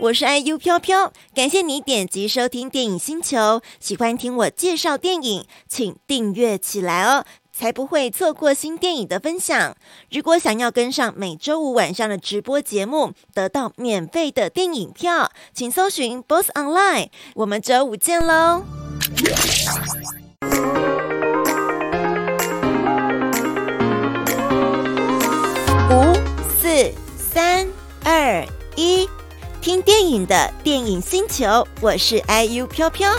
我是 IU 飘飘，感谢你点击收听电影星球。喜欢听我介绍电影，请订阅起来哦，才不会错过新电影的分享。如果想要跟上每周五晚上的直播节目，得到免费的电影票，请搜寻 BOSS ONLINE。我们周五见喽！听电影的电影星球，我是 IU 飘飘。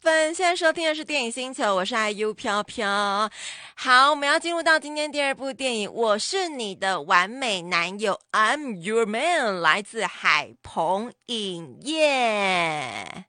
粉，现在收听的是电影星球，我是 IU 飘飘。好，我们要进入到今天第二部电影，我是你的完美男友，I'm Your Man，来自海鹏影业。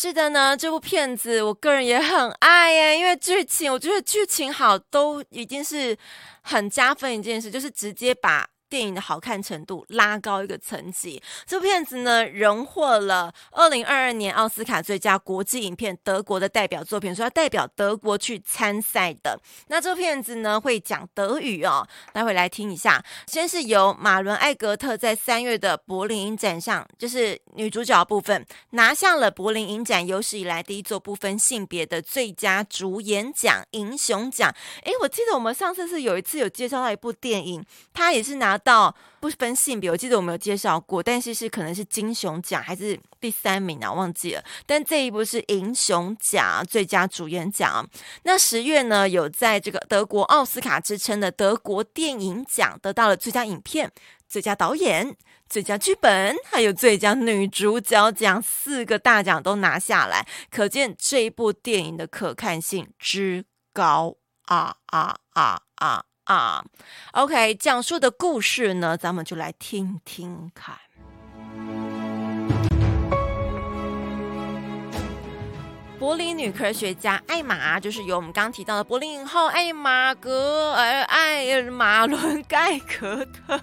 是的呢，这部片子我个人也很爱耶，因为剧情，我觉得剧情好都已经是很加分一件事，就是直接把。电影的好看程度拉高一个层级，这部片子呢，荣获了二零二二年奥斯卡最佳国际影片德国的代表作品，所以要代表德国去参赛的。那这部片子呢，会讲德语哦，待会来听一下。先是由马伦艾格特在三月的柏林影展上，就是女主角部分拿下了柏林影展有史以来第一座不分性别的最佳主演奖银熊奖。诶，我记得我们上次是有一次有介绍到一部电影，它也是拿。到不分性别，我记得我们有介绍过，但是是可能是金熊奖还是第三名啊，忘记了。但这一部是银熊奖最佳主演奖。那十月呢，有在这个德国奥斯卡之称的德国电影奖得到了最佳影片、最佳导演、最佳剧本，还有最佳女主角奖四个大奖都拿下来，可见这一部电影的可看性之高啊啊啊啊！啊，OK，讲述的故事呢，咱们就来听听看。柏林女科学家艾玛，就是由我们刚刚提到的柏林影后艾玛格尔艾马伦盖格特，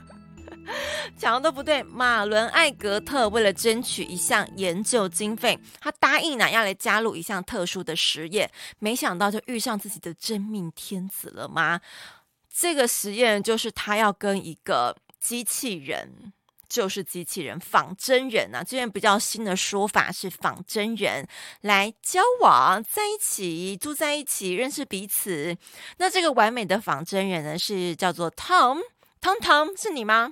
讲的都不对。马伦艾格特为了争取一项研究经费，他答应呢要来加入一项特殊的实验，没想到就遇上自己的真命天子了吗？这个实验就是他要跟一个机器人，就是机器人仿真人啊，这边比较新的说法是仿真人来交往在一起，住在一起，认识彼此。那这个完美的仿真人呢，是叫做 Tom，Tom Tom 是你吗？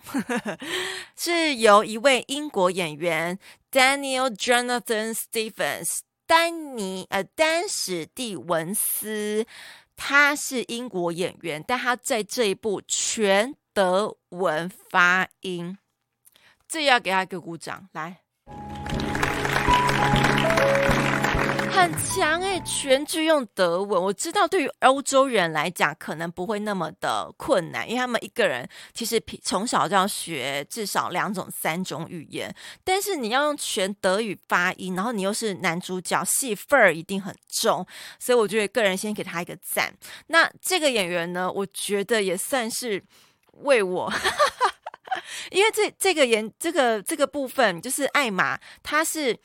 是由一位英国演员 Daniel Jonathan Stephens 丹尼呃丹史蒂文斯。他是英国演员，但他在这一部全德文发音，这要给他一个鼓掌，来。很强哎，全剧用德文。我知道对于欧洲人来讲，可能不会那么的困难，因为他们一个人其实从小就要学至少两种、三种语言。但是你要用全德语发音，然后你又是男主角，戏份儿一定很重。所以我觉得个人先给他一个赞。那这个演员呢，我觉得也算是为我，因为这这个演这个这个部分就是艾玛，他是。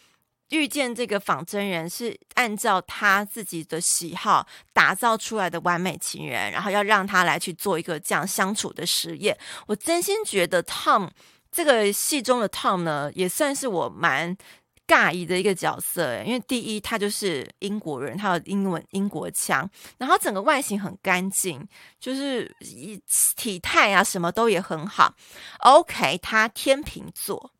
遇见这个仿真人是按照他自己的喜好打造出来的完美情人，然后要让他来去做一个这样相处的实验。我真心觉得 Tom 这个戏中的 Tom 呢，也算是我蛮尬意的一个角色，因为第一他就是英国人，他有英文英国腔，然后整个外形很干净，就是体态啊什么都也很好。OK，他天秤座。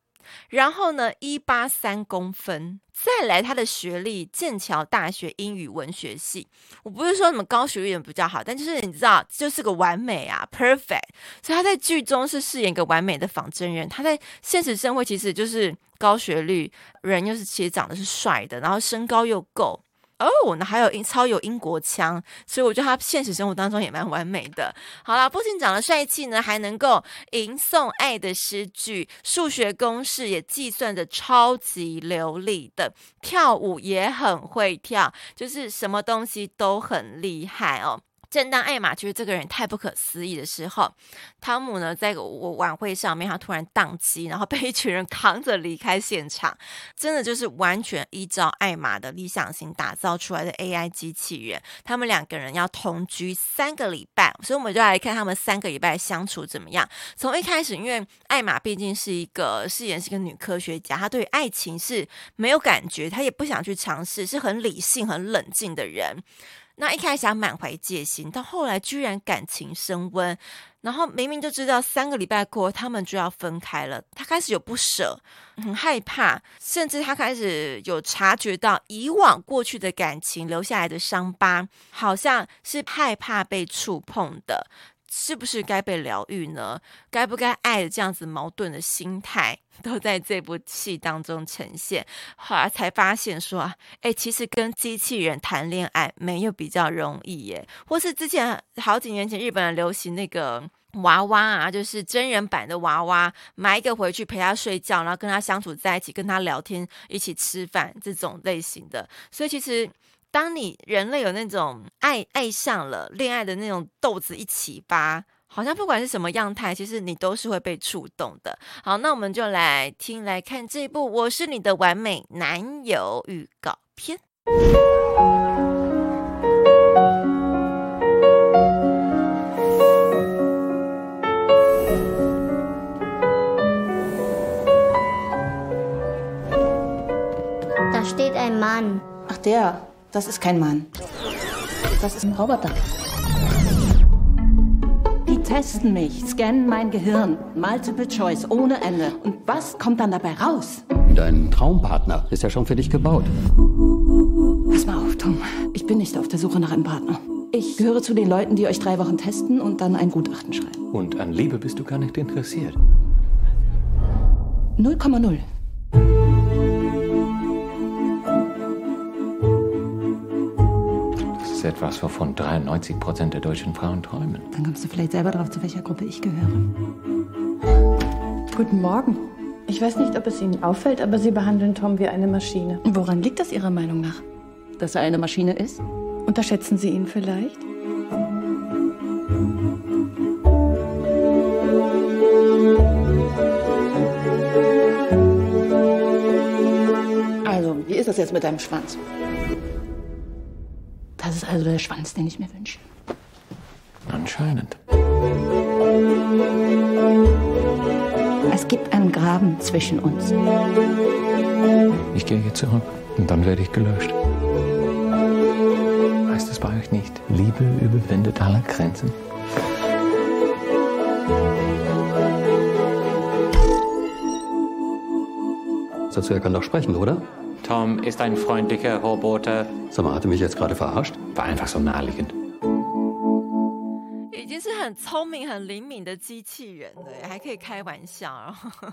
然后呢，一八三公分，再来他的学历，剑桥大学英语文学系。我不是说什么高学历人比较好，但就是你知道，就是个完美啊，perfect。所以他在剧中是饰演一个完美的仿真人，他在现实生活其实就是高学历，人又是其实长得是帅的，然后身高又够。哦那还有英超有英国腔，所以我觉得他现实生活当中也蛮完美的。好啦，不仅长得帅气呢，还能够吟诵爱的诗句，数学公式也计算的超级流利的，跳舞也很会跳，就是什么东西都很厉害哦。正当艾玛觉得这个人太不可思议的时候，汤姆呢，在我晚会上面，他突然宕机，然后被一群人扛着离开现场。真的就是完全依照艾玛的理想型打造出来的 AI 机器人。他们两个人要同居三个礼拜，所以我们就来看他们三个礼拜相处怎么样。从一开始，因为艾玛毕竟是一个饰演是个女科学家，她对爱情是没有感觉，她也不想去尝试，是很理性、很冷静的人。那一开始想满怀戒心，到后来居然感情升温，然后明明就知道三个礼拜过他们就要分开了，他开始有不舍，很害怕，甚至他开始有察觉到以往过去的感情留下来的伤疤，好像是害怕被触碰的。是不是该被疗愈呢？该不该爱的这样子矛盾的心态，都在这部戏当中呈现。后来才发现说，哎、其实跟机器人谈恋爱没有比较容易耶。或是之前好几年前日本流行那个娃娃啊，就是真人版的娃娃，买一个回去陪他睡觉，然后跟他相处在一起，跟他聊天，一起吃饭这种类型的。所以其实。当你人类有那种爱爱上了恋爱的那种豆子一起发，好像不管是什么样态，其实你都是会被触动的。好，那我们就来听来看这部《我是你的完美男友》预告片。Da steht ein Mann. Ach der. Das ist kein Mann. Das ist ein Roboter. Die testen mich, scannen mein Gehirn, Multiple Choice ohne Ende. Und was kommt dann dabei raus? Dein Traumpartner ist ja schon für dich gebaut. Pass mal auf, Tom. Ich bin nicht auf der Suche nach einem Partner. Ich gehöre zu den Leuten, die euch drei Wochen testen und dann ein Gutachten schreiben. Und an Liebe bist du gar nicht interessiert. 0,0. Ist etwas, wovon 93 Prozent der deutschen Frauen träumen. Dann kommst du vielleicht selber drauf, zu welcher Gruppe ich gehöre. Guten Morgen. Ich weiß nicht, ob es Ihnen auffällt, aber Sie behandeln Tom wie eine Maschine. Woran liegt das Ihrer Meinung nach? Dass er eine Maschine ist? Unterschätzen Sie ihn vielleicht? Also, wie ist das jetzt mit deinem Schwanz? Das ist also der Schwanz, den ich mir wünsche. Anscheinend. Es gibt einen Graben zwischen uns. Ich gehe jetzt zurück und dann werde ich gelöscht. Heißt es bei euch nicht, Liebe überwindet alle Grenzen? Dazu er kann doch sprechen, oder? Tom ist ein freundlicher Roboter. Sag mal, hat er mich jetzt gerade verarscht? War einfach so naheliegend. 已经是很聪明、很灵敏的机器人了，还可以开玩笑，然后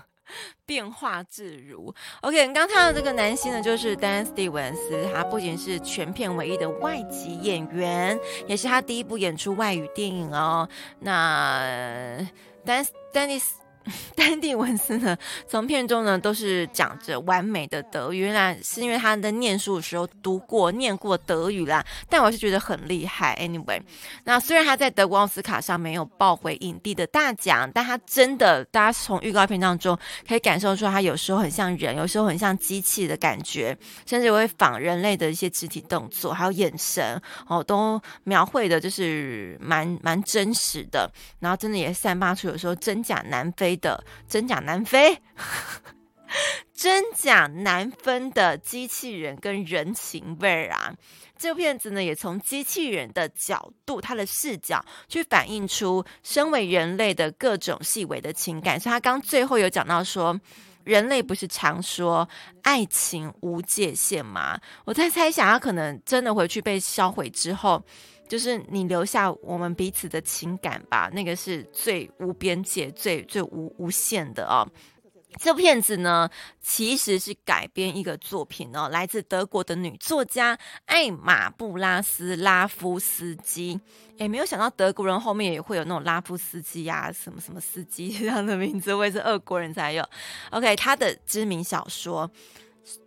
变化自如。OK，你刚看到这个男星呢，就是 Dan Stevens，，他不仅是全片唯一的外籍演员，也是他第一部演出外语电影哦。那丹丹尼斯。丹蒂文斯呢，从片中呢都是讲着完美的德语，原来是因为他在念书的时候读过、念过德语啦。但我是觉得很厉害。Anyway，那虽然他在德国奥斯卡上没有抱回影帝的大奖，但他真的，大家从预告片当中可以感受出，他有时候很像人，有时候很像机器的感觉，甚至会仿人类的一些肢体动作，还有眼神哦，都描绘的就是蛮蛮真实的。然后真的也散发出有时候真假难分。的真假难分，真假难分的机器人跟人情味儿啊！这部片子呢，也从机器人的角度，他的视角去反映出身为人类的各种细微的情感。所以他刚最后有讲到说，人类不是常说爱情无界限吗？我在猜想，他可能真的回去被销毁之后。就是你留下我们彼此的情感吧，那个是最无边界、最最无无限的哦。这部片子呢，其实是改编一个作品哦，来自德国的女作家艾玛布拉斯拉夫斯基。诶，没有想到德国人后面也会有那种拉夫斯基呀、啊，什么什么斯基这样的名字，我也是俄国人才有。OK，他的知名小说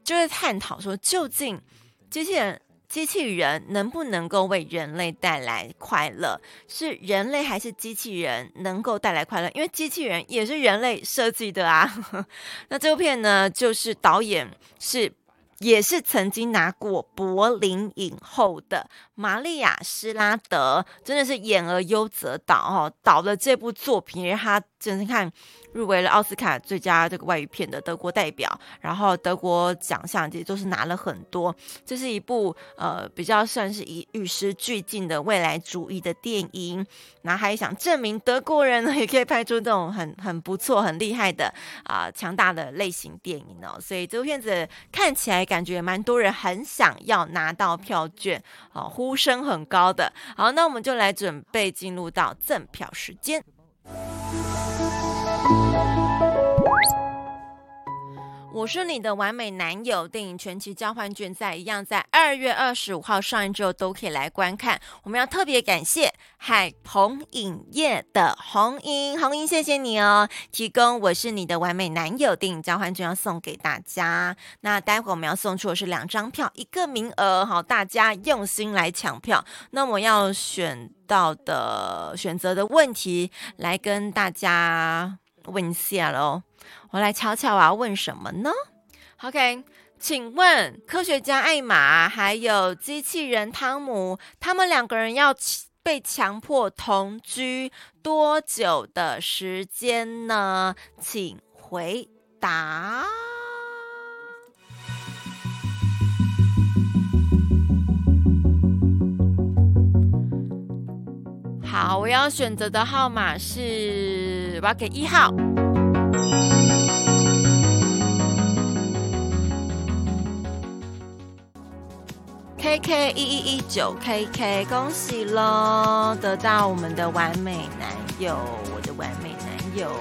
就是探讨说，究竟机器人。机器人能不能够为人类带来快乐？是人类还是机器人能够带来快乐？因为机器人也是人类设计的啊。那这部片呢，就是导演是。也是曾经拿过柏林影后的玛利亚·施拉德，真的是演而优则导哦，导的这部作品，因为他真是看。入围了奥斯卡最佳这个外语片的德国代表，然后德国奖项也都是拿了很多。这是一部呃比较算是以与时俱进的未来主义的电影，然后还想证明德国人呢也可以拍出这种很很不错、很厉害的啊、强大的类型电影哦。所以这部片子看起来感觉蛮多人很想要拿到票券哦，呼声很高的。好，那我们就来准备进入到赠票时间。我是你的完美男友，电影全期交换券在一样在二月二十五号上映之后都可以来观看。我们要特别感谢海鹏影业的红英，红英谢谢你哦，提供我是你的完美男友电影交换券要送给大家。那待会我们要送出的是两张票，一个名额，好，大家用心来抢票。那我要选到的选择的问题来跟大家。问下喽，我来瞧瞧，我要问什么呢？OK，请问科学家艾玛还有机器人汤姆，他们两个人要被强迫同居多久的时间呢？请回答。好，我要选择的号码是，我要给一号，K K 一一一九 K K，恭喜喽，得到我们的完美男友，我的完美男友。